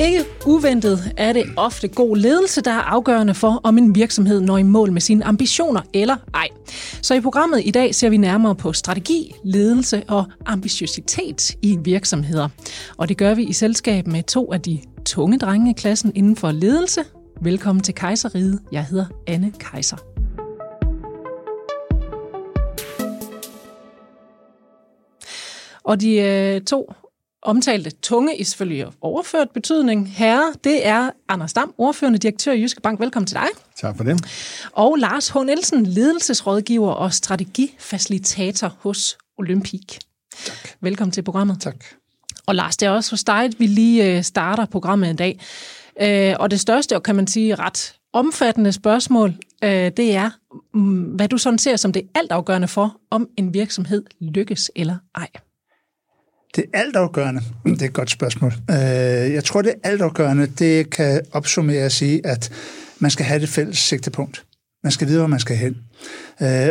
Ikke uventet er det ofte god ledelse, der er afgørende for, om en virksomhed når i mål med sine ambitioner eller ej. Så i programmet i dag ser vi nærmere på strategi, ledelse og ambitiøsitet i virksomheder. Og det gør vi i selskab med to af de tunge drenge i klassen inden for ledelse. Velkommen til Kejseriet. Jeg hedder Anne Kejser. Og de øh, to omtalte tunge i selvfølgelig overført betydning. Herre, det er Anders Dam, ordførende direktør i Jyske Bank. Velkommen til dig. Tak for det. Og Lars H. Nielsen, ledelsesrådgiver og strategifacilitator hos Olympik. Tak. Velkommen til programmet. Tak. Og Lars, det er også hos dig, at vi lige øh, starter programmet i dag. Øh, og det største, og kan man sige ret omfattende spørgsmål, øh, det er, mm, hvad du sådan ser som det altafgørende for, om en virksomhed lykkes eller ej. Det altafgørende. Det er et godt spørgsmål. Øh, jeg tror, det altafgørende. Det kan opsummere at sige, at man skal have det fælles sigtepunkt. Man skal vide, hvor man skal hen.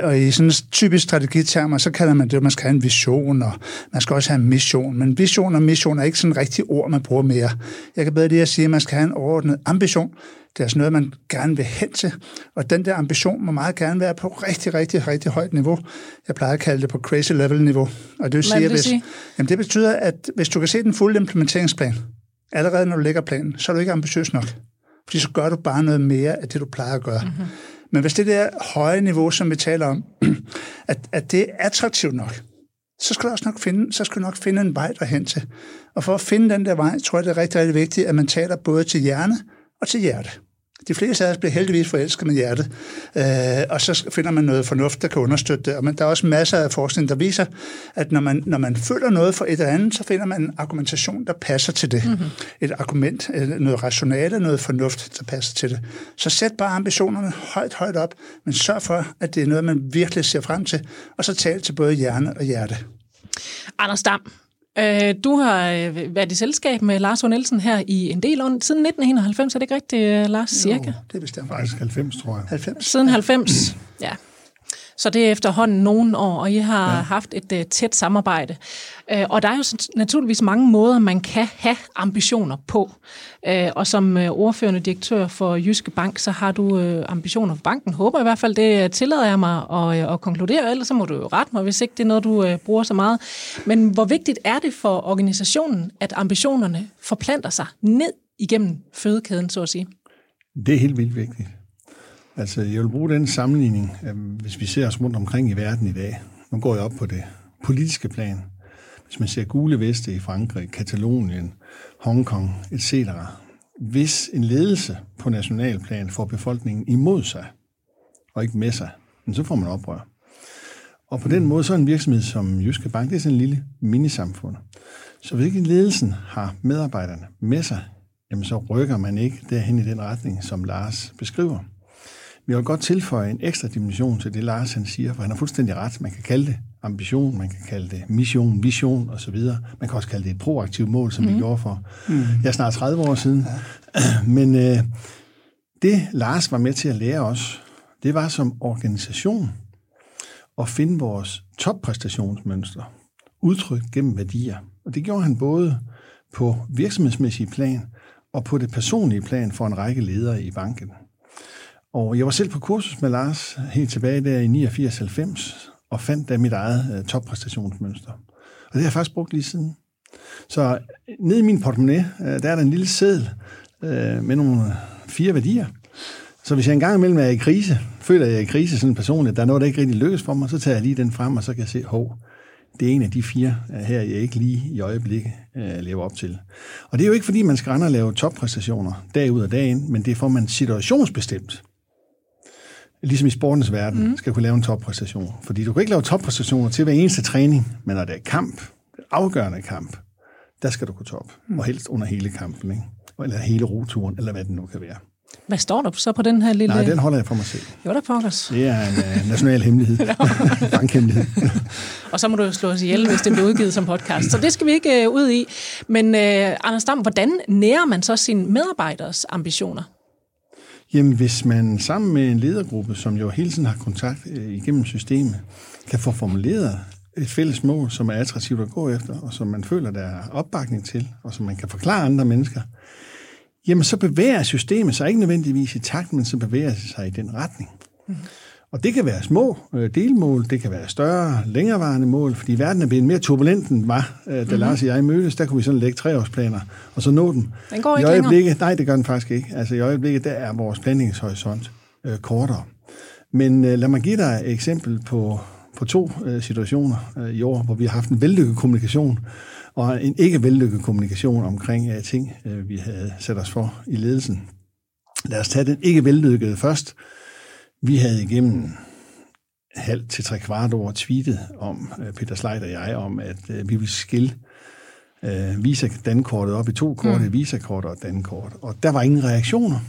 Og i sådan typisk strategitermer, så kalder man det, at man skal have en vision, og man skal også have en mission. Men vision og mission er ikke sådan et rigtigt ord, man bruger mere. Jeg kan bedre lige at sige, at man skal have en overordnet ambition. Det er altså noget, man gerne vil hen til. Og den der ambition må meget gerne være på rigtig, rigtig, rigtig højt niveau. Jeg plejer at kalde det på crazy level niveau. Og det vil sige, det hvis, sige? Jamen det betyder, at hvis du kan se den fulde implementeringsplan, allerede når du lægger planen, så er du ikke ambitiøs nok. Fordi så gør du bare noget mere af det, du plejer at gøre. Mm-hmm. Men hvis det der høje niveau, som vi taler om, at, at det er attraktivt nok, så skal du også nok finde, så skal du nok finde en vej derhen til. Og for at finde den der vej, tror jeg, det er rigtig, rigtig vigtigt, at man taler både til hjerne og til hjerte. De fleste af os bliver heldigvis forelsket med hjertet, øh, og så finder man noget fornuft, der kan understøtte det. Og man, der er også masser af forskning, der viser, at når man, når man føler noget for et eller andet, så finder man en argumentation, der passer til det. Mm-hmm. Et argument, noget rationale, noget fornuft, der passer til det. Så sæt bare ambitionerne højt, højt op, men sørg for, at det er noget, man virkelig ser frem til, og så tal til både hjerne og hjerte. Anders Dam, Øh, du har øh, været i selskab med Lars H. Nielsen her i en del år. Siden 1991, er det ikke rigtigt, øh, Lars? Cirka? Jo, det er bestemt. Faktisk 90, tror jeg. 90. Siden 90, ja. Så det er efterhånden nogle år, og I har ja. haft et uh, tæt samarbejde. Uh, og der er jo naturligvis mange måder, man kan have ambitioner på. Uh, og som uh, ordførende direktør for Jyske Bank, så har du uh, ambitioner for banken. Håber i hvert fald, det tillader jeg mig at, uh, at konkludere, ellers så må du jo rette mig, hvis ikke det er noget, du uh, bruger så meget. Men hvor vigtigt er det for organisationen, at ambitionerne forplanter sig ned igennem fødekæden, så at sige? Det er helt vildt vigtigt. Altså, jeg vil bruge den sammenligning, hvis vi ser os rundt omkring i verden i dag. Nu går jeg op på det politiske plan. Hvis man ser gule veste i Frankrig, Katalonien, Hongkong, etc. Hvis en ledelse på nationalplan får befolkningen imod sig, og ikke med sig, så får man oprør. Og på den måde, så er en virksomhed som Jyske Bank, det er sådan en lille minisamfund. Så hvis ikke ledelsen har medarbejderne med sig, jamen så rykker man ikke derhen i den retning, som Lars beskriver. Vi vil godt tilføje en ekstra dimension til det, Lars han siger, for han har fuldstændig ret. Man kan kalde det ambition, man kan kalde det mission, vision osv. Man kan også kalde det et proaktivt mål, som mm. vi gjorde for mm. jeg er snart 30 år siden. Ja. Men øh, det, Lars var med til at lære os, det var som organisation at finde vores toppræstationsmønstre, udtrykt gennem værdier. Og det gjorde han både på virksomhedsmæssige plan og på det personlige plan for en række ledere i banken. Og jeg var selv på kursus med Lars helt tilbage der i 89-90, og fandt da mit eget øh, toppræstationsmønster. Og det har jeg faktisk brugt lige siden. Så øh, nede i min portemonnaie, øh, der er der en lille seddel med nogle fire værdier. Så hvis jeg engang imellem er i krise, føler jeg er i krise sådan personligt, der er noget, der ikke rigtig lykkes for mig, så tager jeg lige den frem, og så kan jeg se, hov, det er en af de fire her, jeg ikke lige i øjeblikket øh, lever op til. Og det er jo ikke, fordi man skal rende og lave toppræstationer dag ud og dag ind, men det er for, man situationsbestemt ligesom i sportens verden, mm. skal kunne lave en toppræstation. Fordi du kan ikke lave toppræstationer til hver eneste træning, men når det er kamp, det afgørende kamp, der skal du kunne top. Mm. Og helst under hele kampen, ikke? eller hele roturen, eller hvad det nu kan være. Hvad står der så på den her lille... Nej, den holder jeg for mig selv. Jo, der pokkers. Det er en uh, national hemmelighed. Bankhemmelighed. og så må du slå os ihjel, hvis det bliver udgivet som podcast. Så det skal vi ikke uh, ud i. Men uh, Anders Dam, hvordan nærer man så sine medarbejderes ambitioner? Jamen, hvis man sammen med en ledergruppe, som jo hele tiden har kontakt øh, igennem systemet, kan få formuleret et fælles mål, som er attraktivt at gå efter, og som man føler, der er opbakning til, og som man kan forklare andre mennesker, jamen så bevæger systemet sig ikke nødvendigvis i takt, men så bevæger det sig i den retning. Mm. Og det kan være små øh, delmål, det kan være større, længerevarende mål, fordi verden er blevet mere turbulent, end var, øh, da mm-hmm. Lars og jeg mødtes. Der kunne vi sådan lægge treårsplaner, og så nå dem. Den går ikke I øjeblikket, længere. Nej, det gør den faktisk ikke. Altså i øjeblikket, der er vores planlægningshorisont øh, kortere. Men øh, lad mig give dig et eksempel på, på to øh, situationer øh, i år, hvor vi har haft en vellykket kommunikation, og en ikke vellykket kommunikation omkring øh, ting, øh, vi havde sat os for i ledelsen. Lad os tage den ikke vellykkede først. Vi havde igennem halv til tre kvart år tweetet om, øh, Peter Sleit og jeg, om, at øh, vi ville skille øh, Visa-dankortet op i to kort, mm. Visa-kort og et dankort. Og der var ingen reaktioner.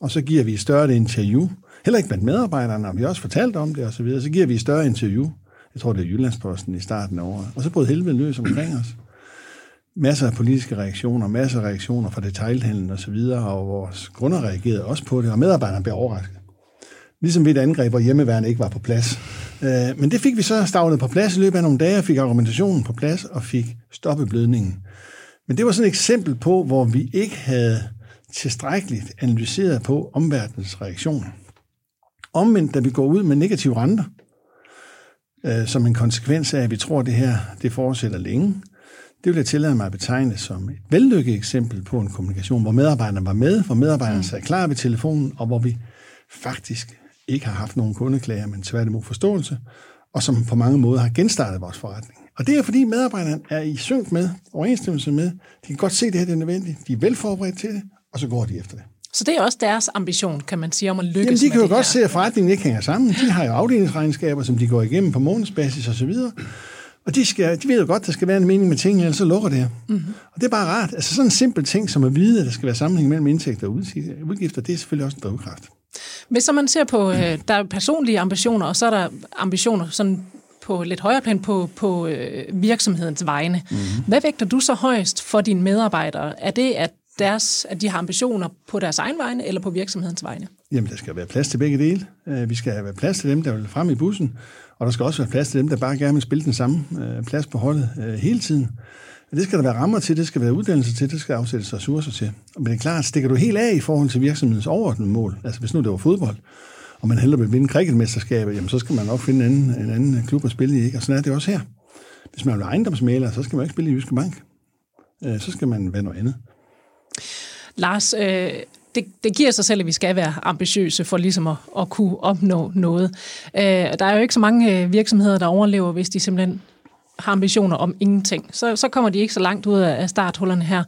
Og så giver vi et større interview, heller ikke blandt medarbejderne, og vi har også fortalt om det og så videre. Så giver vi et større interview, jeg tror det er Jyllandsposten i starten af året, og så brød helvede løs omkring os. Masser af politiske reaktioner, masser af reaktioner fra detailhandlen og så videre, og vores kunder reagerede også på det, og medarbejderne blev overrasket. Ligesom ved et angreb, hvor hjemmeværende ikke var på plads. Øh, men det fik vi så stavlet på plads i løbet af nogle dage, fik argumentationen på plads og fik stoppet blødningen. Men det var sådan et eksempel på, hvor vi ikke havde tilstrækkeligt analyseret på omverdenens reaktion. Omvendt, da vi går ud med negative renter, øh, som en konsekvens af, at vi tror, at det her det fortsætter længe, det vil jeg tillade mig at betegne som et vellykket eksempel på en kommunikation, hvor medarbejderne var med, hvor medarbejderne sad klar ved telefonen, og hvor vi faktisk ikke har haft nogen kundeklager, men tværtimod forståelse, og som på mange måder har genstartet vores forretning. Og det er fordi medarbejderne er i synk med, overensstemmelse med, de kan godt se, at det her det er nødvendigt, de er velforberedt til det, og så går de efter det. Så det er også deres ambition, kan man sige, om at lykkes Jamen, de kan jo godt her. se, at forretningen ikke hænger sammen. De har jo afdelingsregnskaber, som de går igennem på månedsbasis og så videre. Og de, skal, de ved jo godt, at der skal være en mening med tingene, ellers så lukker det her. Mm-hmm. Og det er bare rart. Altså sådan en simpel ting som at vide, at der skal være sammenhæng mellem indtægter og udgifter, det er selvfølgelig også en drivkraft. Hvis så man ser på, øh, der er personlige ambitioner, og så er der ambitioner sådan på lidt højere plan på, på øh, virksomhedens vegne. Mm-hmm. Hvad vægter du så højst for dine medarbejdere? Er det, at, deres, at de har ambitioner på deres egen vegne, eller på virksomhedens vegne? Jamen, der skal være plads til begge dele. Øh, Vi skal have plads til dem, der vil frem i bussen, og der skal også være plads til dem, der bare gerne vil spille den samme øh, plads på holdet øh, hele tiden. Det skal der være rammer til, det skal være uddannelse til, det skal afsættes ressourcer til. Men det er klart, stikker du helt af i forhold til virksomhedens overordnede mål, altså hvis nu det var fodbold, og man hellere vil vinde cricketmesterskabet, jamen så skal man nok finde en anden, en anden klub at spille i, ikke? og sådan er det også her. Hvis man vil være ejendomsmaler, så skal man ikke spille i Jyske Bank. Øh, så skal man være noget andet. Lars, øh, det, det giver sig selv, at vi skal være ambitiøse for ligesom at, at kunne opnå noget. Øh, der er jo ikke så mange øh, virksomheder, der overlever, hvis de simpelthen har ambitioner om ingenting. Så, så kommer de ikke så langt ud af starthullerne her.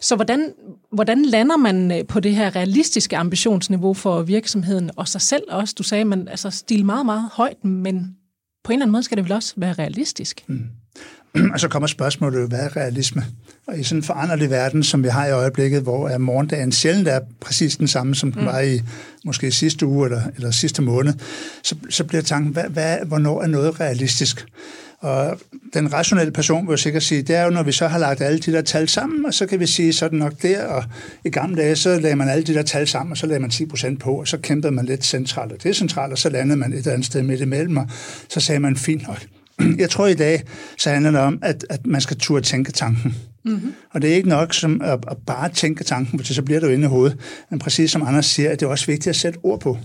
Så hvordan, hvordan lander man øh, på det her realistiske ambitionsniveau for virksomheden og sig selv også? Du sagde, man altså stille meget, meget højt, men på en eller anden måde skal det vel også være realistisk? Mm. Og så kommer spørgsmålet jo, hvad er realisme? Og i sådan en foranderlig verden, som vi har i øjeblikket, hvor er morgendagen sjældent er præcis den samme, som den mm. var i måske sidste uge eller, eller sidste måned, så, så bliver tanken, hvad, hvad, hvornår er noget realistisk? Og den rationelle person vil sikkert sige, det er jo, når vi så har lagt alle de der tal sammen, og så kan vi sige, så det nok der, og i gamle dage, så lagde man alle de der tal sammen, og så lagde man 10% på, og så kæmpede man lidt centralt og decentralt, og så landede man et andet sted midt imellem, og så sagde man, fint nok. Jeg tror i dag, så handler det om, at, at man skal turde tænke tanken. Mm-hmm. Og det er ikke nok som at, at bare tænke tanken, for så bliver det jo inde i hovedet. Men præcis som Anders siger, at det er også vigtigt at sætte ord på.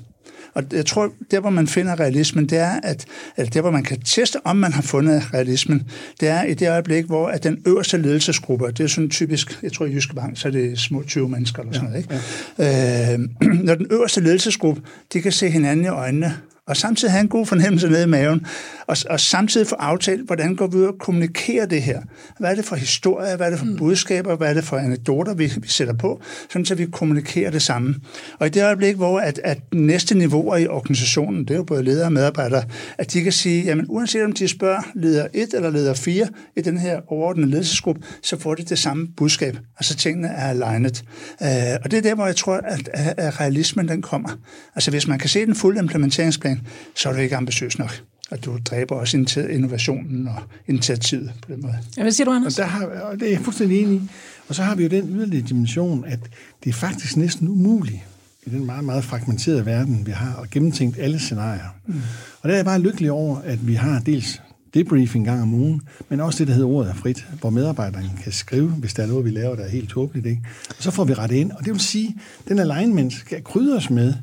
Og jeg tror, der hvor man finder realismen, det er, at, at der hvor man kan teste, om man har fundet realismen, det er i det øjeblik, hvor at den øverste ledelsesgruppe, det er sådan typisk, jeg tror i Jyske Bank, så er det små 20 mennesker eller sådan noget, ikke? Ja. Øh, når den øverste ledelsesgruppe, de kan se hinanden i øjnene, og samtidig have en god fornemmelse nede i maven, og, og samtidig få aftalt, hvordan går vi ud og kommunikerer det her. Hvad er det for historier, hvad er det for budskaber, hvad er det for anekdoter, vi, vi sætter på, sådan så vi kommunikerer det samme. Og i det øjeblik, hvor at, at næste niveauer i organisationen, det er jo både ledere og medarbejdere, at de kan sige, jamen uanset om de spørger leder 1 eller leder 4 i den her overordnede ledelsesgruppe, så får de det samme budskab. Altså tingene er alignet. Uh, og det er der, hvor jeg tror, at, at realismen den kommer. Altså hvis man kan se den fulde implementeringsplan, så er du ikke ambitiøs nok. Og du dræber også innovationen og initiativet på den måde. Ja, hvad siger du, Anders? Og, der har, og det er jeg fuldstændig enig i. Og så har vi jo den yderligere dimension, at det er faktisk næsten umuligt i den meget, meget fragmenterede verden, vi har, og gennemtænkt alle scenarier. Mm. Og der er jeg bare lykkelig over, at vi har dels debrief en gang om ugen, men også det, der hedder ordet er frit, hvor medarbejderne kan skrive, hvis der er noget, vi laver, der er helt tåbeligt. Ikke? Og så får vi rettet ind, og det vil sige, at den alignment skal krydres med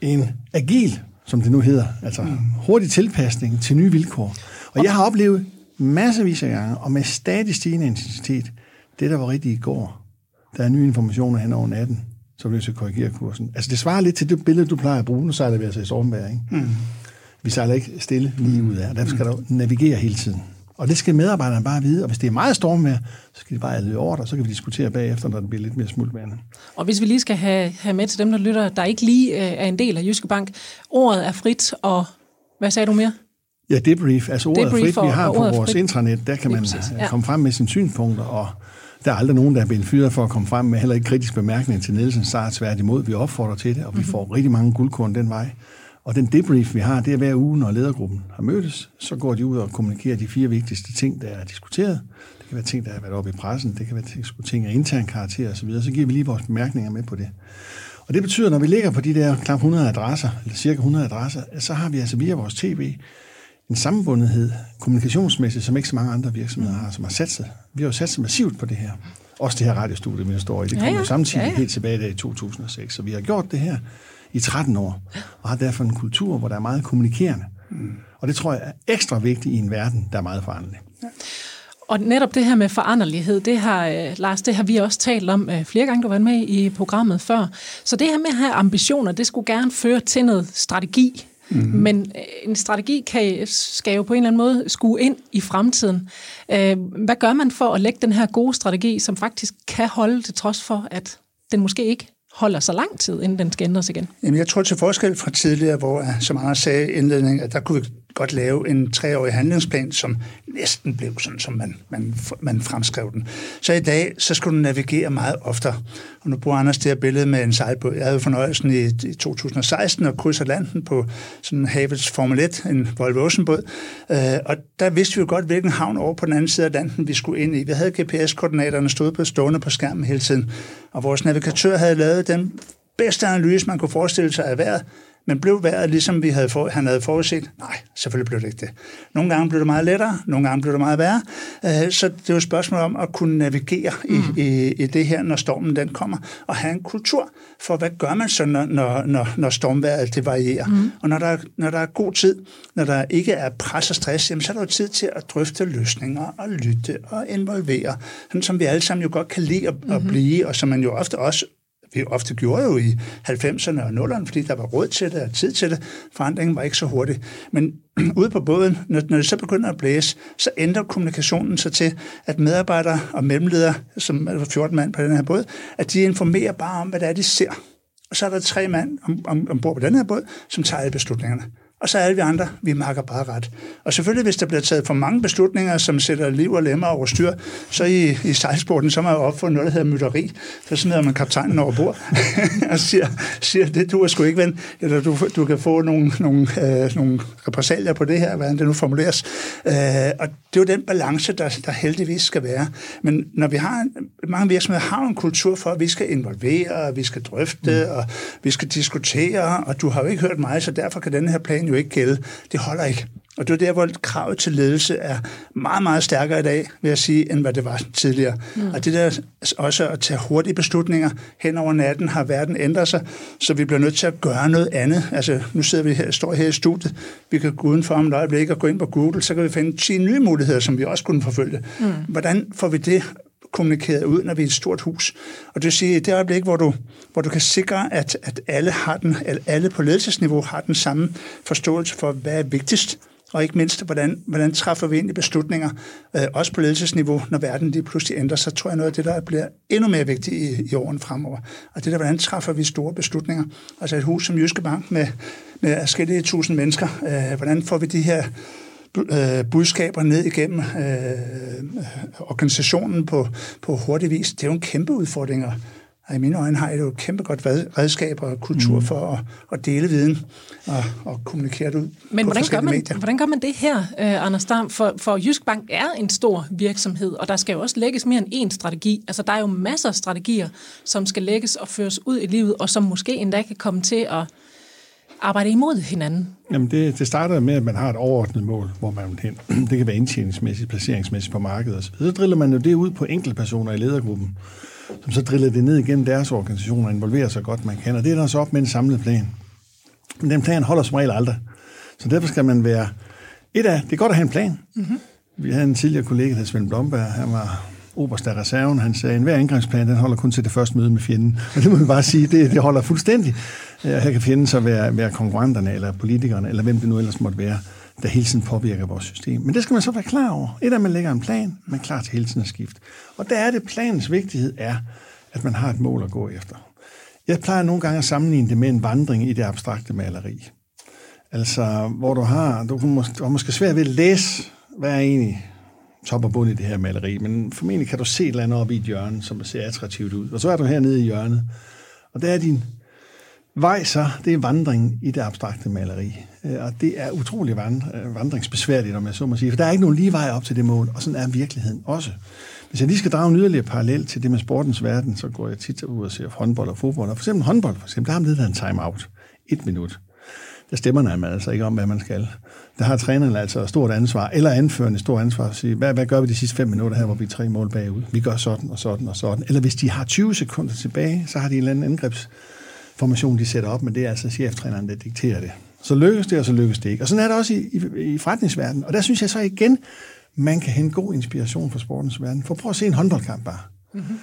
en agil, som det nu hedder, altså hurtig tilpasning til nye vilkår. Og jeg har oplevet masservis af gange, og med stadig stigende intensitet, det, der var rigtigt i går, der er nye informationer hen over natten, så vil jeg korrigere kursen. Altså det svarer lidt til det billede, du plejer at bruge. Nu sejler vi altså i Sorgenberg, ikke? Mm. Vi sejler ikke stille lige ud af. Derfor skal du navigere hele tiden. Og det skal medarbejderne bare vide. Og hvis det er meget stormvejr, så skal de bare alle ordre, så kan vi diskutere bagefter, når det bliver lidt mere smultværende. Og hvis vi lige skal have, have med til dem, der lytter, der ikke lige øh, er en del af Jyske Bank, ordet er frit, og hvad sagde du mere? Ja, debrief. Altså ordet debrief er frit, vi har på vores frit. intranet, der kan man øh, ja. komme frem med sine synspunkter, og der er aldrig nogen, der er blevet fyret for at komme frem med heller ikke kritisk bemærkning til Nielsen Sart. Tværtimod, vi opfordrer til det, og vi mm-hmm. får rigtig mange guldkorn den vej. Og den debrief, vi har, det er hver uge, når ledergruppen har mødtes, så går de ud og kommunikerer de fire vigtigste ting, der er diskuteret. Det kan være ting, der har været oppe i pressen, det kan være ting af intern karakter osv., så giver vi lige vores bemærkninger med på det. Og det betyder, at når vi ligger på de der knap 100 adresser, eller cirka 100 adresser, så har vi altså via vores tv en sammenbundethed kommunikationsmæssigt, som ikke så mange andre virksomheder har, som har sat sig. Vi har jo sat sig massivt på det her. Også det her radiostudie, vi står i. Det kom ja, ja. jo samtidig ja, ja. helt tilbage i 2006. Så vi har gjort det her i 13 år, og har derfor en kultur, hvor der er meget kommunikerende. Mm. Og det tror jeg er ekstra vigtigt i en verden, der er meget foranderlig. Ja. Og netop det her med foranderlighed, det har, uh, Lars, det har vi også talt om uh, flere gange, du var med i programmet før. Så det her med at have ambitioner, det skulle gerne føre til noget strategi. Mm-hmm. Men uh, en strategi kan, skal jo på en eller anden måde skue ind i fremtiden. Hvad gør man for at lægge den her gode strategi, som faktisk kan holde til trods for, at den måske ikke holder så lang tid, inden den skal ændres igen? Jamen, jeg tror til forskel fra tidligere, hvor, øh, som Anders sagde i indledningen, at der kunne vi godt lave en treårig handlingsplan, som næsten blev sådan, som man, man, man fremskrev den. Så i dag, så skulle du navigere meget oftere. Og nu bruger Anders det her billede med en sejlbåd. Jeg havde fornøjelsen i, i 2016 at krydse Atlanten på sådan havets Formel 1, en Volvo Ocean-båd. Øh, og der vidste vi jo godt, hvilken havn over på den anden side af Atlanten vi skulle ind i. Vi havde GPS-koordinaterne stået på stående på skærmen hele tiden. Og vores navigatør havde lavet den bedste analyse, man kunne forestille sig af vejret, men blev vejret ligesom vi havde for, han havde forudset? Nej, selvfølgelig blev det ikke det. Nogle gange blev det meget lettere, nogle gange blev det meget værre. Øh, så det er jo et spørgsmål om at kunne navigere mm. i, i, i det her, når stormen den kommer, og have en kultur for, hvad gør man så, når, når, når stormvejret det varierer. Mm. Og når der, når der er god tid, når der ikke er pres og stress, jamen, så er der jo tid til at drøfte løsninger og lytte og involvere, sådan som vi alle sammen jo godt kan lide at, mm-hmm. at blive, og som man jo ofte også vi ofte gjorde jo i 90'erne og 0'erne, fordi der var råd til det og tid til det. Forandringen var ikke så hurtig. Men ude på båden, når, når det så begynder at blæse, så ændrer kommunikationen sig til, at medarbejdere og mellemledere, som er 14 mand på den her båd, at de informerer bare om, hvad det er, de ser. Og så er der tre mand om, om, ombord på den her båd, som tager alle beslutningerne og så alle vi andre, vi makker bare ret. Og selvfølgelig, hvis der bliver taget for mange beslutninger, som sætter liv og lemmer over styr, så i, i sejlsporten, så man jo opfundet noget, der hedder mytteri. Så smider man kaptajnen over bord og siger, siger, det du er sgu ikke ven, eller du, du kan få nogle, nogle, øh, nogle repressalier på det her, hvordan det nu formuleres. Øh, og det er jo den balance, der, der heldigvis skal være. Men når vi har, mange virksomheder har en kultur for, at vi skal involvere, og vi skal drøfte, mm. og vi skal diskutere, og du har jo ikke hørt mig, så derfor kan denne her plan jo ikke gælde. Det holder ikke. Og det er der, hvor kravet til ledelse er meget, meget stærkere i dag, vil jeg sige, end hvad det var tidligere. Mm. Og det der også at tage hurtige beslutninger hen over natten, har verden ændret sig, så vi bliver nødt til at gøre noget andet. Altså, nu sidder vi her, står her i studiet, vi kan gå udenfor om et øjeblik og gå ind på Google, så kan vi finde 10 nye muligheder, som vi også kunne forfølge. Mm. Hvordan får vi det kommunikeret ud, når vi er et stort hus. Og det vil sige, det øjeblik, hvor du, hvor du kan sikre, at, at alle, har den, alle på ledelsesniveau har den samme forståelse for, hvad er vigtigst, og ikke mindst, hvordan, hvordan træffer vi egentlig beslutninger, øh, også på ledelsesniveau, når verden lige pludselig ændrer sig, tror jeg noget af det, der bliver endnu mere vigtigt i, i årene fremover. Og det der, hvordan træffer vi store beslutninger? Altså et hus som Jyske Bank med, med forskellige tusind mennesker, øh, hvordan får vi de her budskaber ned igennem øh, organisationen på, på hurtig vis. Det er jo en kæmpe udfordring, og i mine øjne har jeg jo et kæmpe godt redskab og kultur mm. for at, at dele viden og, og kommunikere det ud Men hvordan gør, man, medier. hvordan gør man det her, uh, Anders Dam? For, for Jysk Bank er en stor virksomhed, og der skal jo også lægges mere end én strategi. Altså, der er jo masser af strategier, som skal lægges og føres ud i livet, og som måske endda kan komme til at arbejde imod hinanden? Jamen det, det starter med, at man har et overordnet mål, hvor man vil hen. Det kan være indtjeningsmæssigt, placeringsmæssigt på markedet osv. Så driller man jo det ud på enkeltpersoner i ledergruppen, som så driller det ned igennem deres organisationer og involverer sig godt man kan. Og det er der så op med en samlet plan. Men den plan holder som regel aldrig. Så derfor skal man være... Et af, det er godt at have en plan. Mm-hmm. Vi havde en tidligere kollega, der Svend Blomberg. Han var oberst af reserven. Han sagde, at hver indgangsplan, den holder kun til det første møde med fjenden. Og det må vi bare sige, det, det holder fuldstændig. Her kan fjenden så være, være konkurrenterne, eller politikerne, eller hvem det nu ellers måtte være, der hele tiden påvirker vores system. Men det skal man så være klar over. Et er, at man lægger en plan, man er klar til hele tiden at skifte. Og der er det, planens vigtighed er, at man har et mål at gå efter. Jeg plejer nogle gange at sammenligne det med en vandring i det abstrakte maleri. Altså, hvor du har, du, måske, du har måske svært ved at læse, hvad er egentlig top og bund i det her maleri, men formentlig kan du se et eller andet oppe i et hjørne, som ser attraktivt ud. Og så er du hernede i hjørnet, og der er din vej så, det er vandring i det abstrakte maleri. Øh, og det er utrolig øh, vandringsbesværligt, om jeg så må sige, for der er ikke nogen lige vej op til det mål, og sådan er virkeligheden også. Hvis jeg lige skal drage en yderligere parallel til det med sportens verden, så går jeg tit ud og ser håndbold og fodbold. Og for eksempel håndbold, for eksempel, der har man det, en time-out. Et minut. Der stemmer man altså ikke om, hvad man skal. Der har træneren altså et stort ansvar, eller anførende stort ansvar at sige, hvad, hvad gør vi de sidste fem minutter her, hvor vi er tre mål bagud? Vi gør sådan og sådan og sådan. Eller hvis de har 20 sekunder tilbage, så har de en eller anden angrebsformation, de sætter op, men det er altså cheftræneren, der dikterer det. Så lykkes det, og så lykkes det ikke. Og sådan er det også i, i, i forretningsverdenen. Og der synes jeg så igen, man kan hente god inspiration fra sportens verden. For prøv at se en håndboldkamp bare. Mm-hmm.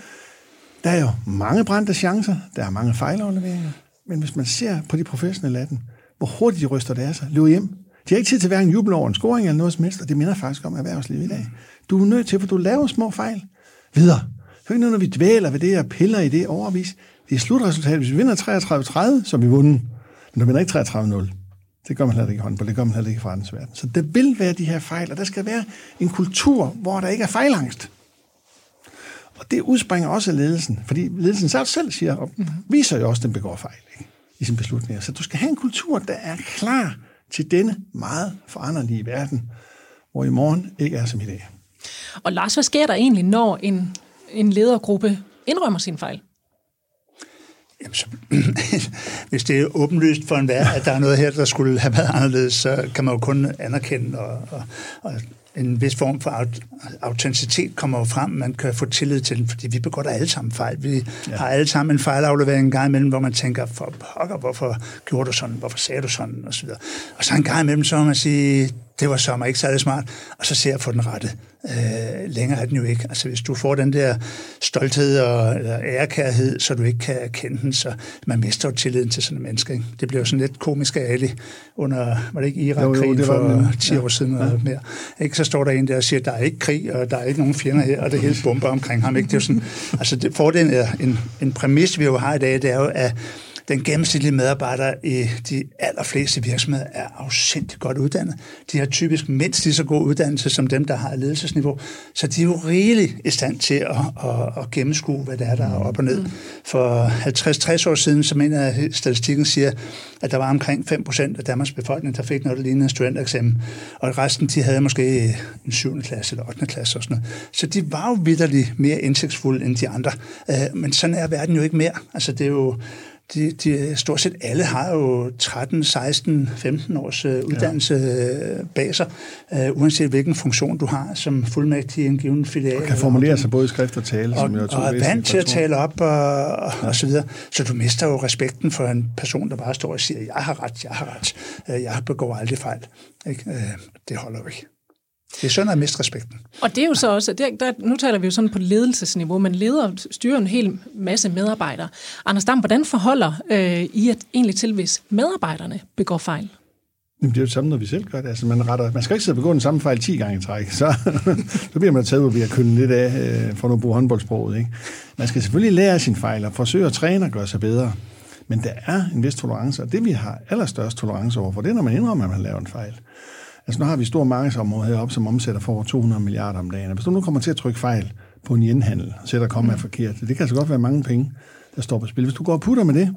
Der er jo mange brændte chancer, der er mange fejlafleveringer, men hvis man ser på de professionelle af dem, hvor hurtigt de ryster det af sig, løber hjem. De har ikke tid til hverken jubel over en scoring eller noget som helst, og det minder faktisk om erhvervslivet i dag. Du er nødt til, for du laver små fejl. Videre. Det er ikke noget, når vi dvæler ved det og piller i det overvis. Det slutresultatet. Hvis vi vinder 33-30, så er vi vundet. Men vi vinder ikke 33-0. Det gør man heller ikke i håndbold, det gør man heller ikke i forretningsverden. Så der vil være de her fejl, og der skal være en kultur, hvor der ikke er fejlangst. Og det udspringer også af ledelsen, fordi ledelsen selv, selv siger, og viser jo også, at den begår fejl ikke? i sin beslutninger. Så du skal have en kultur, der er klar til denne meget foranderlige verden, hvor i morgen ikke er som i dag. Og Lars, hvad sker der egentlig, når en, en ledergruppe indrømmer sin fejl? Jamen, så, hvis det er åbenlyst for enhver, at der er noget her, der skulle have været anderledes, så kan man jo kun anerkende og, og, og en vis form for autenticitet kommer jo frem, man kan få tillid til den, fordi vi begår da alle sammen fejl. Vi ja. har alle sammen en fejlaflevering en gang imellem, hvor man tænker, for pokker, hvorfor gjorde du sådan, hvorfor sagde du sådan, og så videre. Og så en gang imellem, så må man sige, det var sommer ikke særlig smart, og så ser jeg på den rette. Øh, længere er den jo ikke. Altså hvis du får den der stolthed og eller ærekærhed, så du ikke kan kende den, så man mister jo tilliden til sådan en menneske. Ikke? Det bliver jo sådan lidt komisk ærligt under, var det ikke Irak-krigen for 10 år siden ja. eller mere. Ikke? Så står der en der og siger, der er ikke krig, og der er ikke nogen fjender her, og det hele bomber omkring ham. Ikke? Det er jo sådan, altså det, fordelen er en, en præmis, vi jo har i dag, det er jo, at den gennemsnitlige medarbejder i de allerfleste virksomheder er afsindigt godt uddannet. De har typisk mindst lige så god uddannelse som dem, der har ledelsesniveau. Så de er jo rigeligt i stand til at, at, at gennemskue, hvad det er, der er op og ned. For 50-60 år siden, så mener jeg, at statistikken siger, at der var omkring 5% af Danmarks befolkning, der fik noget, der lignede en studentereksamen. Og resten, de havde måske en 7. klasse eller 8. klasse og sådan noget. Så de var jo vidderligt mere indsigtsfulde end de andre. Øh, men sådan er verden jo ikke mere. Altså det er jo de, de, stort set alle har jo 13, 16, 15 års uh, uddannelse ja. bag sig, uh, uanset hvilken funktion du har som fuldmægtig i en given filial. Og kan formulere sig både i skrift og tale, og, som jeg Og er vant til at tale op og, og, ja. og så videre. Så du mister jo respekten for en person, der bare står og siger, jeg har ret, jeg har ret, uh, jeg begår aldrig fejl. Ikke? Uh, det holder jo ikke. Det er sådan at miste respekten. Og det er jo så også, der, der, nu taler vi jo sådan på ledelsesniveau, men leder styrer en hel masse medarbejdere. Anders Dam, hvordan forholder øh, I at egentlig til, hvis medarbejderne begår fejl? Jamen, det er jo det samme, når vi selv gør det. Altså, man, retter, man skal ikke sidde og begå den samme fejl 10 gange i træk. Så, så bliver man taget ved at kunne lidt af, øh, for at bruge håndboldsproget. Ikke? Man skal selvfølgelig lære sine fejl og forsøge at træne og gøre sig bedre. Men der er en vis tolerance, og det vi har allerstørst tolerance over for, det er, når man indrømmer, at man har lavet en fejl. Altså nu har vi et stort markedsområde heroppe, som omsætter for over 200 milliarder om dagen. Hvis du nu kommer til at trykke fejl på en jenhandel, og sætter komma mm. forkert, det kan altså godt være mange penge, der står på spil. Hvis du går og putter med det,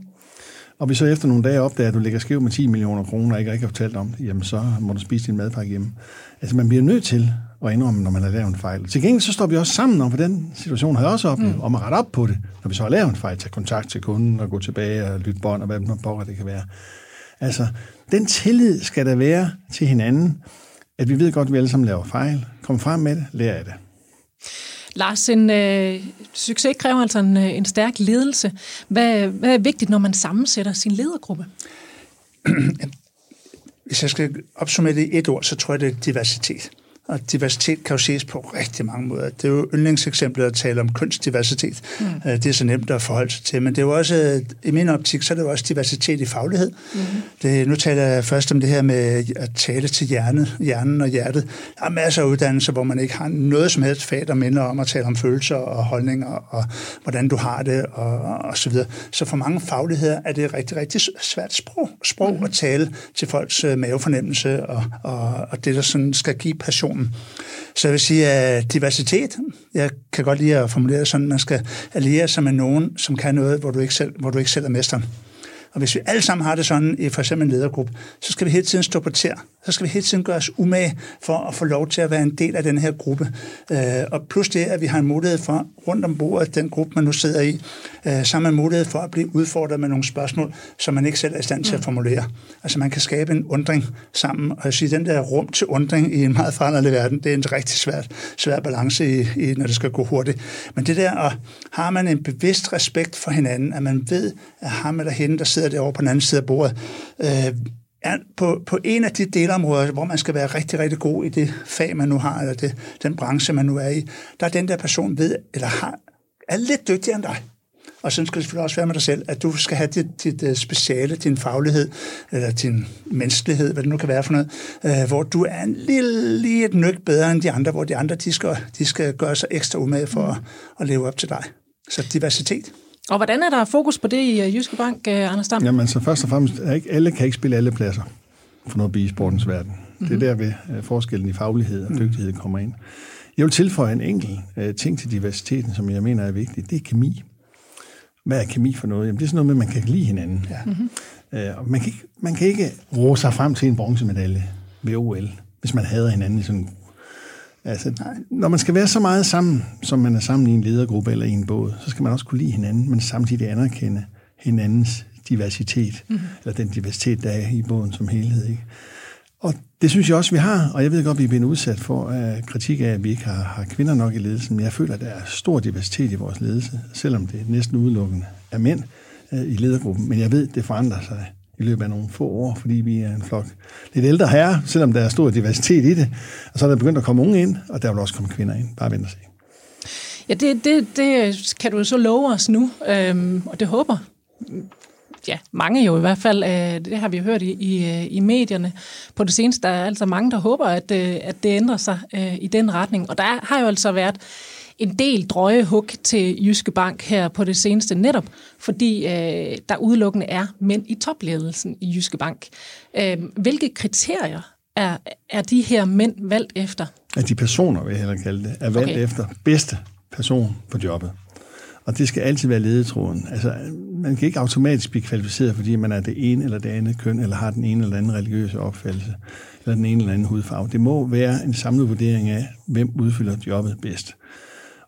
og vi så efter nogle dage opdager, at du ligger skæv med 10 millioner kroner, og ikke, ikke har fortalt om det, jamen så må du spise din madpakke hjemme. Altså man bliver nødt til at indrømme, når man har lavet en fejl. Til gengæld så står vi også sammen om, for den situation har jeg også oplevet, mm. om at rette op på det. Når vi så har lavet en fejl, tage kontakt til kunden og gå tilbage og lytte bånd og hvad det det kan være. Altså, den tillid skal der være til hinanden, at vi ved godt, at vi alle sammen laver fejl. Kom frem med det, lær af det. Lars, en øh, succes kræver altså en, øh, en stærk ledelse. Hvad, hvad er vigtigt, når man sammensætter sin ledergruppe? Hvis jeg skal opsummere det i et ord, så tror jeg, det er diversitet. Og diversitet kan jo ses på rigtig mange måder. Det er jo yndlingseksemplet at tale om kønsdiversitet. Mm. Øh, det er så nemt at forholde sig til. Men det er jo også, i min optik, så er det jo også diversitet i faglighed. Mm. Det, nu taler jeg først om det her med at tale til hjernet, hjernen og hjertet. Der er masser af uddannelser, hvor man ikke har noget som helst fag, der minder om at tale om følelser og holdninger og hvordan du har det og, og så videre. Så for mange fagligheder er det rigtig, rigtig svært sprog, sprog mm. at tale til folks øh, mavefornemmelse og, og, og det, der sådan skal give passion sammen. Så jeg vil sige, at diversitet, jeg kan godt lide at formulere det sådan, at man skal alliere sig med nogen, som kan noget, hvor du ikke selv, hvor du ikke selv er mesteren. Og hvis vi alle sammen har det sådan i for eksempel en ledergruppe, så skal vi hele tiden stå på tæer. Så skal vi hele tiden gøre os umage for at få lov til at være en del af den her gruppe. Øh, og plus det, at vi har en mulighed for rundt om bordet, den gruppe, man nu sidder i, øh, så har man mulighed for at blive udfordret med nogle spørgsmål, som man ikke selv er i stand til at mm. formulere. Altså man kan skabe en undring sammen, og jeg siger, den der rum til undring i en meget foranderlig verden, det er en rigtig svært, svær balance, i, i, når det skal gå hurtigt. Men det der, og har man en bevidst respekt for hinanden, at man ved, at ham eller hende, der sidder derovre på den anden side af bordet, øh, er på, på en af de delområder, hvor man skal være rigtig, rigtig god i det fag, man nu har, eller det, den branche, man nu er i, der er den der person ved, eller har, er lidt dygtigere end dig. Og så skal det selvfølgelig også være med dig selv, at du skal have dit, dit øh, speciale, din faglighed, eller din menneskelighed, hvad det nu kan være for noget, øh, hvor du er en lille, lige et nyk bedre end de andre, hvor de andre, de skal, de skal gøre sig ekstra umage for at, at leve op til dig. Så diversitet. Og hvordan er der fokus på det i øh, Jyske Bank, øh, Anders Dam? Jamen, så først og fremmest, er ikke, alle kan ikke spille alle pladser for noget i sportens verden. Mm-hmm. Det er mhm. der ved øh, forskellen i faglighed og dygtighed kommer ind. Jeg vil tilføje en enkelt uh, ting til diversiteten, som jeg mener er vigtig. Det er kemi. Hvad er kemi for noget? Jamen, det er sådan noget med, at man kan lide hinanden. Ja. Mm-hmm. Uh, og man, kan ikke, man kan ikke råde sig frem til en bronzemedalje ved OL, hvis man hader hinanden i sådan en Altså, når man skal være så meget sammen, som man er sammen i en ledergruppe eller i en båd, så skal man også kunne lide hinanden, men samtidig anerkende hinandens diversitet, mm-hmm. eller den diversitet, der er i båden som helhed. Ikke? Og det synes jeg også, vi har, og jeg ved godt, vi er blevet udsat for uh, kritik af, at vi ikke har, har kvinder nok i ledelsen, men jeg føler, at der er stor diversitet i vores ledelse, selvom det næsten udelukkende er mænd uh, i ledergruppen, men jeg ved, det forandrer sig i løbet af nogle få år, fordi vi er en flok lidt ældre herrer, selvom der er stor diversitet i det. Og så er der begyndt at komme unge ind, og der vil også komme kvinder ind. Bare vent og se. Ja, det, det, det kan du så love os nu, øhm, og det håber ja, mange jo i hvert fald, øh, det har vi hørt i, i, øh, i medierne på det seneste, der er altså mange, der håber, at, øh, at det ændrer sig øh, i den retning. Og der har jo altså været en del drøje hug til Jyske Bank her på det seneste, netop fordi øh, der udelukkende er mænd i topledelsen i Jyske Bank. Øh, hvilke kriterier er, er de her mænd valgt efter? At de personer, vil jeg hellere kalde det, er valgt okay. efter bedste person på jobbet. Og det skal altid være ledetråden. Altså, man kan ikke automatisk blive kvalificeret, fordi man er det ene eller det andet køn, eller har den ene eller anden religiøse opfattelse, eller den ene eller anden hudfarve. Det må være en samlet vurdering af, hvem udfylder jobbet bedst.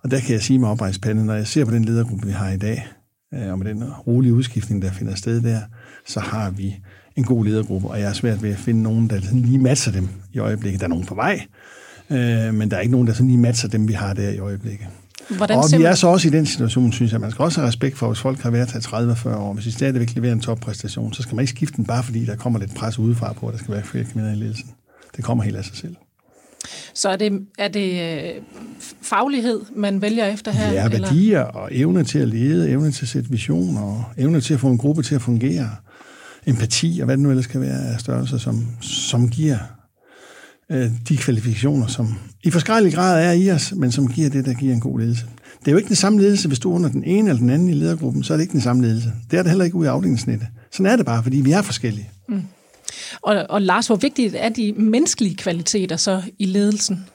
Og der kan jeg sige med oprejspande, når jeg ser på den ledergruppe, vi har i dag, øh, og med den rolige udskiftning, der finder sted der, så har vi en god ledergruppe, og jeg er svært ved at finde nogen, der lige matcher dem i øjeblikket. Der er nogen på vej, øh, men der er ikke nogen, der sådan lige matcher dem, vi har der i øjeblikket. Hvordan og vi er så også i den situation, synes jeg, man skal også have respekt for, hvis folk har været her 30-40 år. Hvis de stadigvæk leverer en toppræstation, så skal man ikke skifte den bare, fordi der kommer lidt pres udefra på, at der skal være flere kvinder i ledelsen. Det kommer helt af sig selv. Så er det, er det øh, faglighed, man vælger efter her? Ja, værdier eller? og evne til at lede, evne til at sætte visioner, og evne til at få en gruppe til at fungere, empati og hvad det nu ellers kan være af størrelser, som, som giver øh, de kvalifikationer, som i forskellige grad er i os, men som giver det, der giver en god ledelse. Det er jo ikke den samme ledelse, hvis du er under den ene eller den anden i ledergruppen, så er det ikke den samme ledelse. Det er det heller ikke ude i afdelingsnettet. Sådan er det bare, fordi vi er forskellige. Mm. Og, og Lars, hvor vigtigt er de menneskelige kvaliteter så i ledelsen?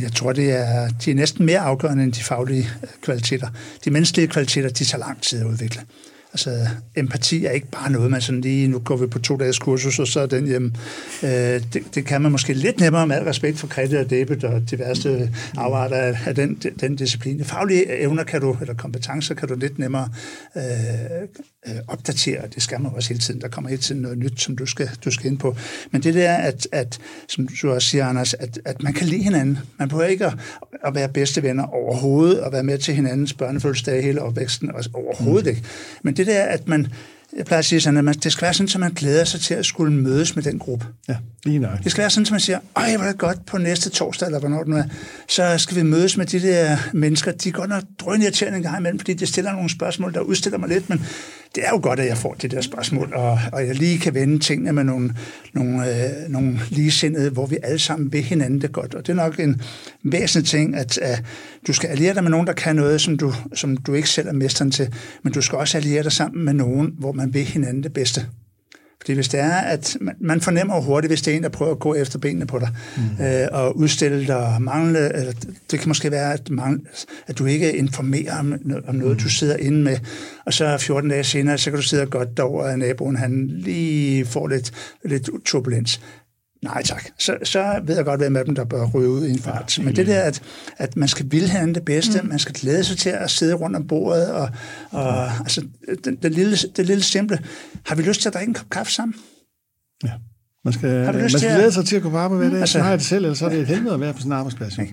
Jeg tror, det er, de er næsten mere afgørende end de faglige øh, kvaliteter. De menneskelige kvaliteter, de tager lang tid at udvikle. Altså, empati er ikke bare noget, man sådan lige, nu går vi på to dages kursus, og så er den hjem. Øh, det, det, kan man måske lidt nemmere med al respekt for kredit og debit og diverse afarter af, af den, den disciplin. Faglige evner kan du, eller kompetencer kan du lidt nemmere øh, øh, opdatere. Det skal man også hele tiden. Der kommer hele tiden noget nyt, som du skal, du skal ind på. Men det der, at, at som du også siger, Anders, at, at man kan lide hinanden. Man behøver ikke at, at være bedste venner overhovedet, og være med til hinandens børnefødselsdag hele opvæksten, og overhovedet ikke. Men det der, at man, jeg plejer at sige sådan, at man, det skal være sådan, at man glæder sig til at skulle mødes med den gruppe. Ja, lige nok. Det skal være sådan, at man siger, ej, hvor er det godt på næste torsdag, eller hvornår det nu er, så skal vi mødes med de der mennesker. De er godt nok drønirriterende en gang imellem, fordi de stiller nogle spørgsmål, der udstiller mig lidt, men det er jo godt, at jeg får de der spørgsmål, og, og jeg lige kan vende tingene med nogle, nogle, øh, nogle ligesindede, hvor vi alle sammen vil hinanden det godt. Og det er nok en væsentlig ting, at, at du skal alliere dig med nogen, der kan noget, som du, som du ikke selv er mesteren til, men du skal også alliere dig sammen med nogen, hvor man vil hinanden det bedste. Fordi hvis det er, at man, man fornemmer hurtigt, hvis det er en, der prøver at gå efter benene på dig, mm. øh, og udstille dig og mangle, eller det kan måske være, at, mangle, at du ikke informerer om, om noget, mm. du sidder inde med, og så 14 dage senere, så kan du sidde godt derovre, at naboen han lige får lidt, lidt turbulens. Nej tak. Så, så ved jeg godt, hvem af dem, der bør ryge ud i en fart. Ja, Men det der, at, at man skal ville have det bedste, mm. man skal glæde sig til at sidde rundt om bordet, og, og mm. altså, det, det, lille, det lille simple. Har vi lyst til at drikke en kop kaffe sammen? Ja. Man skal, man skal glæde sig til at gå på arbejde hver dag. Altså, så har jeg det selv, eller så er det et helvede at være på en arbejdsplads. Okay.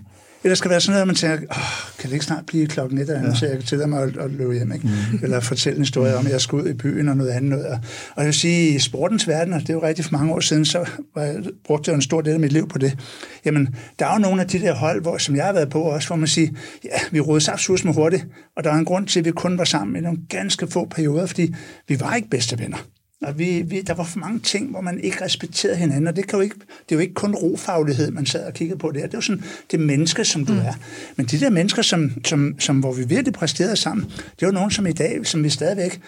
Eller skal være sådan noget, at man tænker, Åh, kan det ikke snart blive klokken et, ja. så jeg kan tillade mig at, at løbe hjem, ikke? Mm. eller fortælle en historie om, at jeg skal ud i byen og noget andet. Noget. Og jeg vil sige, i sportens verden, og det er jo rigtig for mange år siden, så var jeg, brugte jeg en stor del af mit liv på det. Jamen, der er jo nogle af de der hold, hvor, som jeg har været på også, hvor man siger, ja, vi rodede saftsus med hurtigt, og der er en grund til, at vi kun var sammen i nogle ganske få perioder, fordi vi var ikke bedste venner. Og vi, vi, der var for mange ting, hvor man ikke respekterede hinanden, og det, kan jo ikke, det er jo ikke kun rofaglighed, man sad og kiggede på det her. Det er jo sådan det menneske, som du mm. er. Men de der mennesker, som, som, som, hvor vi virkelig præsterede sammen, det er jo nogen, som i dag, som vi stadigvæk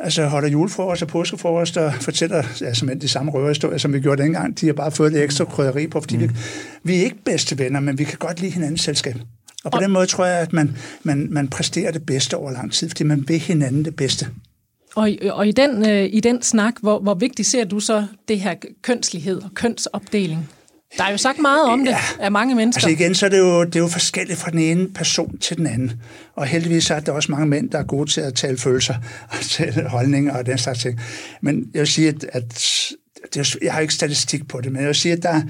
altså holder julefrokost og påskefrokost og fortæller ja, som de samme røverhistorier, som vi gjorde dengang. De har bare fået lidt ekstra krydderi på, fordi mm. vi, vi er ikke bedste venner, men vi kan godt lide hinandens selskab. Og på og, den måde tror jeg, at man, man, man præsterer det bedste over lang tid, fordi man vil hinanden det bedste. Og, og i, den, øh, i den snak, hvor, hvor vigtigt ser du så det her kønslighed og kønsopdeling? Der er jo sagt meget om det ja. af mange mennesker. Altså igen, så er det, jo, det er jo forskelligt fra den ene person til den anden. Og heldigvis er der også mange mænd, der er gode til at tale følelser og tale holdninger og den slags ting. Men jeg vil sige, at, at det er, jeg har ikke statistik på det, men jeg vil sige, at der,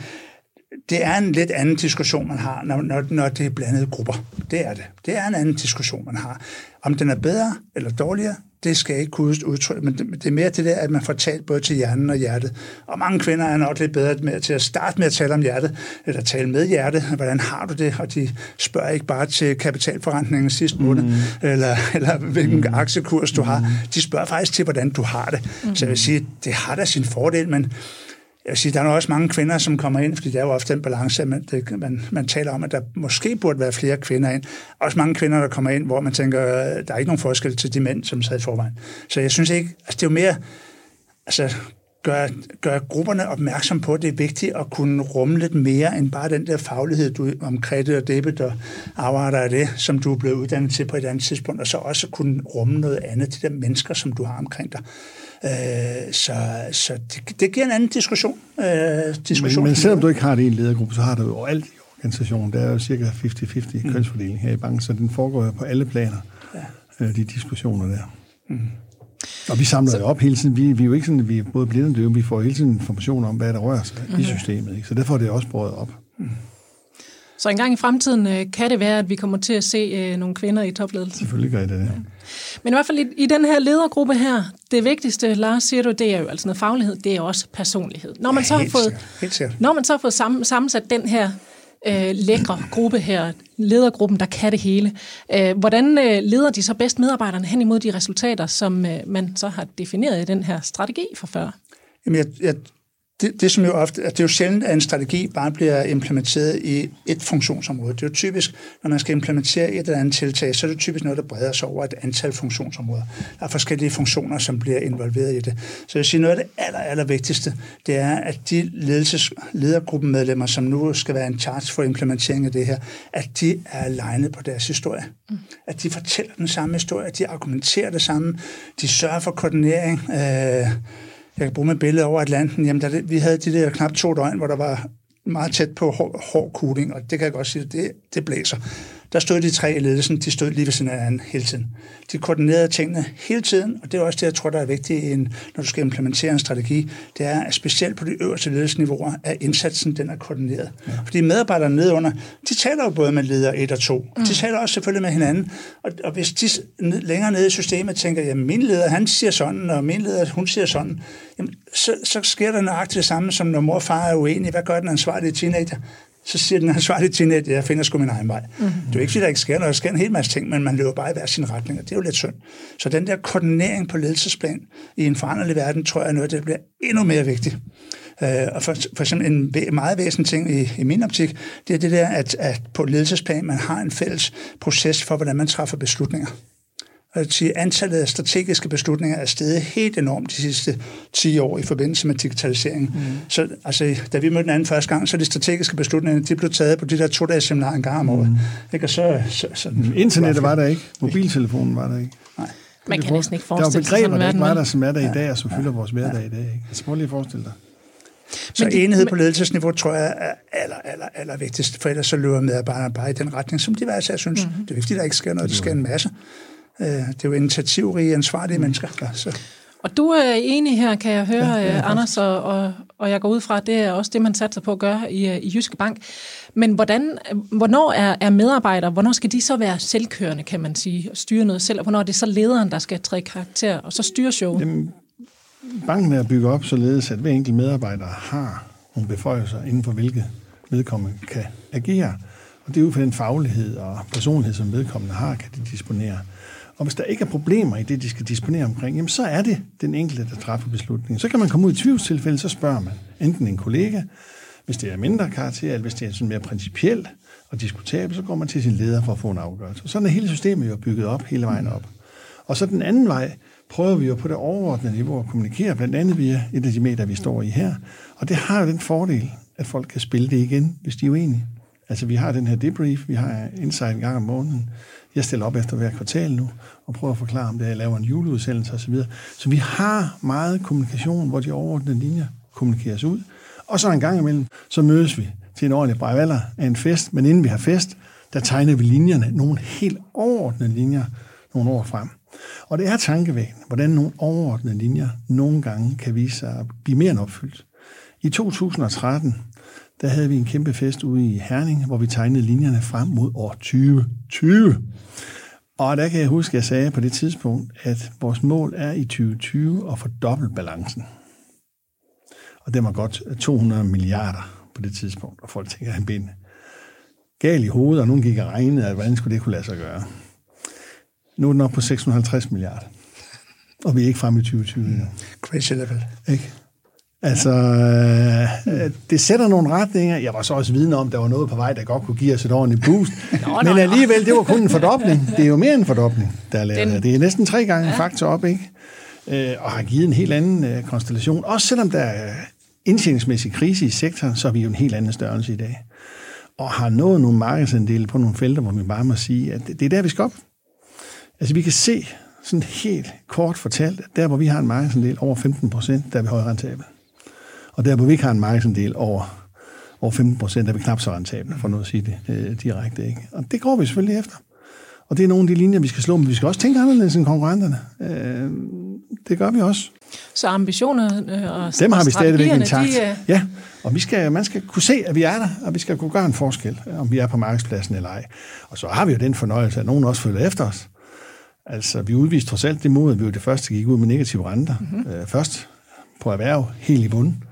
det er en lidt anden diskussion, man har, når, når, når det er blandede grupper. Det er det. Det er en anden diskussion, man har. Om den er bedre eller dårligere, det skal jeg ikke kunne udtrykke, men det, er mere det der, at man får talt både til hjernen og hjertet. Og mange kvinder er nok lidt bedre med, til at starte med at tale om hjertet, eller tale med hjertet. Hvordan har du det? Og de spørger ikke bare til kapitalforrentningen sidste måned, mm. eller, eller hvilken mm. aktiekurs du har. De spørger faktisk til, hvordan du har det. Mm. Så jeg vil sige, det har da sin fordel, men jeg vil sige, der er også mange kvinder, som kommer ind, fordi der er jo ofte den balance, man, det, man, man taler om, at der måske burde være flere kvinder ind. Også mange kvinder, der kommer ind, hvor man tænker, øh, der er ikke nogen forskel til de mænd, som sad i forvejen. Så jeg synes ikke, altså det er jo mere, altså gør, gør grupperne opmærksom på, at det er vigtigt at kunne rumme lidt mere end bare den der faglighed du, om kredit og debit og arbejder af det, som du er blevet uddannet til på et andet tidspunkt, og så også kunne rumme noget andet til de mennesker, som du har omkring dig. Øh, så så det, det giver en anden diskussion. Øh, diskussion men, men selvom du ikke har det i en ledergruppe, så har du jo alt i organisationen. Der er jo cirka 50-50 mm. kønsfordeling her i banken, så den foregår jo på alle planer, ja. øh, de diskussioner der. Mm. Og vi samler så, jo op hele tiden. Vi, vi er jo ikke sådan, vi er både blinde og døve, vi får hele tiden information om, hvad der rører sig mm-hmm. i systemet. Ikke? Så derfor er det også båret op. Mm. Så engang i fremtiden øh, kan det være, at vi kommer til at se øh, nogle kvinder i topledelsen. Selvfølgelig gør det det. Ja. Men i hvert fald i, i den her ledergruppe her, det vigtigste, Lars siger du, det er jo altså noget faglighed, det er også personlighed. Når man ja, så har fået, sikkert. når man så har fået sammen, sammensat den her øh, lækre gruppe her, ledergruppen, der kan det hele, øh, hvordan øh, leder de så bedst medarbejderne hen imod de resultater, som øh, man så har defineret i den her strategi for før? Jamen, jeg, jeg det, det, som jo ofte, det er jo sjældent, at en strategi bare bliver implementeret i et funktionsområde. Det er jo typisk, når man skal implementere et eller andet tiltag, så er det typisk noget, der breder sig over et antal funktionsområder. Der er forskellige funktioner, som bliver involveret i det. Så jeg siger, noget af det aller, aller vigtigste, det er, at de ledelses, ledergruppemedlemmer, som nu skal være en charge for implementering af det her, at de er alignet på deres historie. Mm. At de fortæller den samme historie, at de argumenterer det samme, de sørger for koordinering, øh, jeg kan bruge med billede over Atlanten, jamen der, vi havde de der knap to døgn, hvor der var meget tæt på hård, hård cooling, og det kan jeg godt sige, det, det blæser der stod de tre i ledelsen, de stod lige ved siden af hinanden hele tiden. De koordinerede tingene hele tiden, og det er også det, jeg tror, der er vigtigt, når du skal implementere en strategi, det er, at specielt på de øverste ledelsesniveauer, at indsatsen den er koordineret. Ja. Fordi medarbejderne nedunder, de taler jo både med leder 1 og 2. Mm. De taler også selvfølgelig med hinanden, og, og hvis de længere nede i systemet tænker, jamen min leder, han siger sådan, og min leder, hun siger sådan, jamen, så, så sker der nøjagtigt det samme, som når mor og far er uenige. Hvad gør den ansvarlige teenager? Så siger den ansvarlige teenager, jeg finder sgu min egen vej. Mm-hmm. Det er jo ikke, fordi der ikke sker noget. Der sker en hel masse ting, men man løber bare i hver sin retning, og det er jo lidt synd. Så den der koordinering på ledelsesplan i en foranderlig verden, tror jeg er noget, der bliver endnu mere vigtigt. Uh, og for, for eksempel en meget væsentlig ting i, i min optik, det er det der, at, at på ledelsesplan, man har en fælles proces for, hvordan man træffer beslutninger sige, antallet af strategiske beslutninger er steget helt enormt de sidste 10 år i forbindelse med digitalisering. Mm. Så altså, da vi mødte den anden første gang, så de strategiske beslutninger, de blev taget på de der to-dages seminarer en gang om året. Mm. Ikke? Og så, så, så, Internettet var der ikke. Mobiltelefonen var der ikke. Nej. Man kan næsten ikke forestille sig sådan Der var begreber, der ikke var der, som er der i dag, og som fylder vores hverdag i dag. Ikke? Altså, prøv lige at forestille dig. Så men de, enhed på ledelsesniveau tror jeg er aller, aller, aller vigtigst, for ellers så løber medarbejderne bare i den retning, som de hver især synes. Mm-hmm. Det er vigtigt, at der ikke sker noget, der sker en masse. Øh, det er jo initiativrige, ansvarlige mm. mennesker. Der, så. Og du er enig her, kan jeg høre, ja, ja, Anders, og, og, og jeg går ud fra, at det er også det, man satser på at gøre i, i Jyske Bank. Men hvordan, hvornår er, er medarbejdere, hvornår skal de så være selvkørende, kan man sige, og styre noget selv, og hvornår er det så lederen, der skal træde karakter, og så styre showet? Jamen, banken er bygget op således, at hver enkelt medarbejder har nogle beføjelser, inden for hvilke vedkommende kan agere. Og det er ud fra den faglighed og personlighed, som vedkommende har, kan de disponere. Og hvis der ikke er problemer i det, de skal disponere omkring, jamen så er det den enkelte, der træffer beslutningen. Så kan man komme ud i tvivlstilfælde, så spørger man enten en kollega, hvis det er mindre karakter, eller hvis det er sådan mere principielt og diskutabelt, så går man til sin leder for at få en afgørelse. Og sådan er hele systemet jo bygget op hele vejen op. Og så den anden vej prøver vi jo på det overordnede niveau at kommunikere, blandt andet via et af de medier, vi står i her. Og det har jo den fordel, at folk kan spille det igen, hvis de er uenige. Altså vi har den her debrief, vi har insight en gang om måneden, jeg stiller op efter hver kvartal nu, og prøver at forklare om det, jeg laver en juleudsendelse osv. Så, så vi har meget kommunikation, hvor de overordnede linjer kommunikeres ud. Og så en gang imellem, så mødes vi til en ordentlig brejvalder af en fest, men inden vi har fest, der tegner vi linjerne, nogle helt overordnede linjer, nogle år frem. Og det er tankevækkende, hvordan nogle overordnede linjer nogle gange kan vise sig at blive mere end opfyldt. I 2013, der havde vi en kæmpe fest ude i Herning, hvor vi tegnede linjerne frem mod år 2020. Og der kan jeg huske, at jeg sagde på det tidspunkt, at vores mål er i 2020 at fordoble balancen. Og det var godt 200 milliarder på det tidspunkt, og folk tænker, at han ben gal i hovedet, og nogen gik og regnede, at hvordan skulle det kunne lade sig gøre. Nu er den op på 650 milliarder, og vi er ikke fremme i 2020. Mm. Crazy level. Ikke? Altså, øh, det sætter nogle retninger. Jeg var så også vidne om, at der var noget på vej, der godt kunne give os et ordentligt boost. nå, Men alligevel, det var kun en fordobling. Det er jo mere en fordobling, der er lavet. Den... Det er næsten tre gange ja. faktor op, ikke? Øh, og har givet en helt anden øh, konstellation. Også selvom der er indtjeningsmæssig krise i sektoren, så er vi jo en helt anden størrelse i dag. Og har nået nogle markedsandele på nogle felter, hvor vi bare må sige, at det er der, vi skal op. Altså, vi kan se sådan helt kort fortalt, der, hvor vi har en markedsandel over 15 procent, der er vi højere rentabel. Og der, hvor vi ikke har en markedsandel over, over 15 procent, er vi knap så rentable, for noget at sige det øh, direkte. Ikke? Og det går vi selvfølgelig efter. Og det er nogle af de linjer, vi skal slå, men vi skal også tænke anderledes end konkurrenterne. Øh, det gør vi også. Så ambitionerne og Dem har vi stadigvæk intakt. De, uh... Ja, og vi skal, man skal kunne se, at vi er der, og vi skal kunne gøre en forskel, om vi er på markedspladsen eller ej. Og så har vi jo den fornøjelse, at nogen også følger efter os. Altså, vi udviste trods alt det mod, at vi var det første, der gik ud med negative renter. Mm-hmm. Øh, først på erhverv, helt i bunden.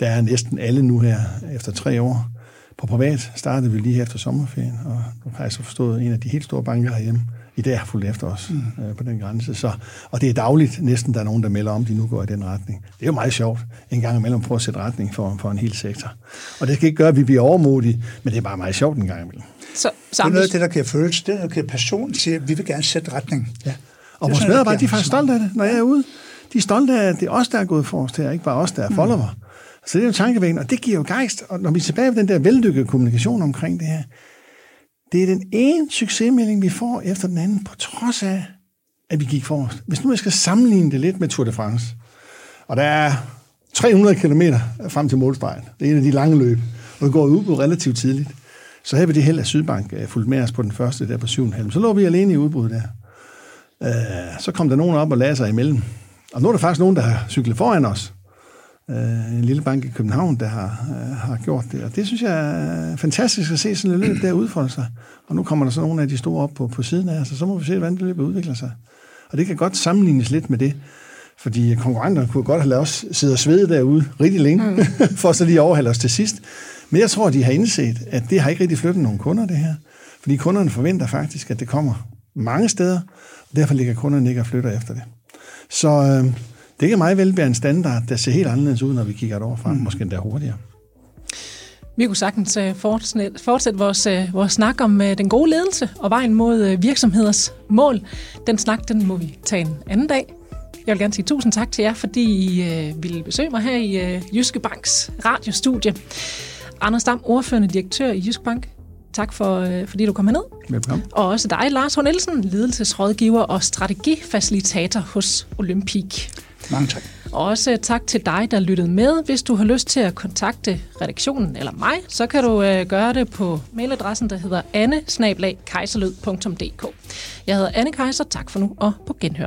Der er næsten alle nu her, efter tre år, På privat startede vi lige her efter sommerferien, og nu har jeg så forstået, at en af de helt store banker herhjemme i dag har fulgt efter os mm. øh, på den grænse. Så, og det er dagligt næsten, der er nogen, der melder om, de nu går i den retning. Det er jo meget sjovt en gang imellem prøve at sætte retning for, for en hel sektor. Og det skal ikke gøre, at vi bliver overmodige, men det er bare meget sjovt en gang imellem. Så, det er noget af det, der giver følelse, det er, der giver passion, siger, at vi vil gerne sætte retning. Ja. Og vores medarbejdere, de er faktisk stolte af det, når jeg er ude. De er stolte af, at det er os, der er gået for os her, ikke bare os, der er mm. follower. Mm. Så det er jo tankevækkende, og det giver jo gejst. Og når vi er tilbage ved den der vellykkede kommunikation omkring det her, det er den ene succesmelding, vi får efter den anden, på trods af, at vi gik forrest. Hvis nu jeg skal sammenligne det lidt med Tour de France, og der er 300 km frem til målstregen. Det er en af de lange løb, og vi går ud på relativt tidligt. Så havde vi det held, at Sydbank øh, fulgte med os på den første der på 7,5. Så lå vi alene i udbruddet der. Øh, så kom der nogen op og lagde sig imellem. Og nu er der faktisk nogen, der har cyklet foran os øh, en lille bank i København, der har, øh, har gjort det. Og det synes jeg er fantastisk at se sådan et løb der udfolde sig. Og nu kommer der så nogle af de store op på, på siden af så så må vi se, hvordan det løb udvikler sig. Og det kan godt sammenlignes lidt med det, fordi konkurrenterne kunne godt have lavet os sidde og svede derude rigtig længe, mm. for så lige overhalde os til sidst. Men jeg tror, de har indset, at det har ikke rigtig flyttet nogen kunder, det her. Fordi kunderne forventer faktisk, at det kommer mange steder, og derfor ligger kunderne ikke og flytter efter det. Så øh, det kan meget vel være en standard, der ser helt anderledes ud, når vi kigger et år frem, mm. måske endda hurtigere. Vi kunne sagtens øh, fortsætte vores, øh, vores snak om øh, den gode ledelse og vejen mod virksomheders mål. Den snak, den må vi tage en anden dag. Jeg vil gerne sige tusind tak til jer, fordi I ville besøge mig her i Jyske Banks radiostudie. Anders Dam, ordførende direktør i Jyske Bank. Tak for, fordi du kom herned. Velkommen. Og også dig, Lars H. Nielsen, ledelsesrådgiver og strategifacilitator hos Olympic. Mange tak. Og også tak til dig, der lyttede med. Hvis du har lyst til at kontakte redaktionen eller mig, så kan du øh, gøre det på mailadressen, der hedder anne Jeg hedder Anne Kejser. Tak for nu og på genhør.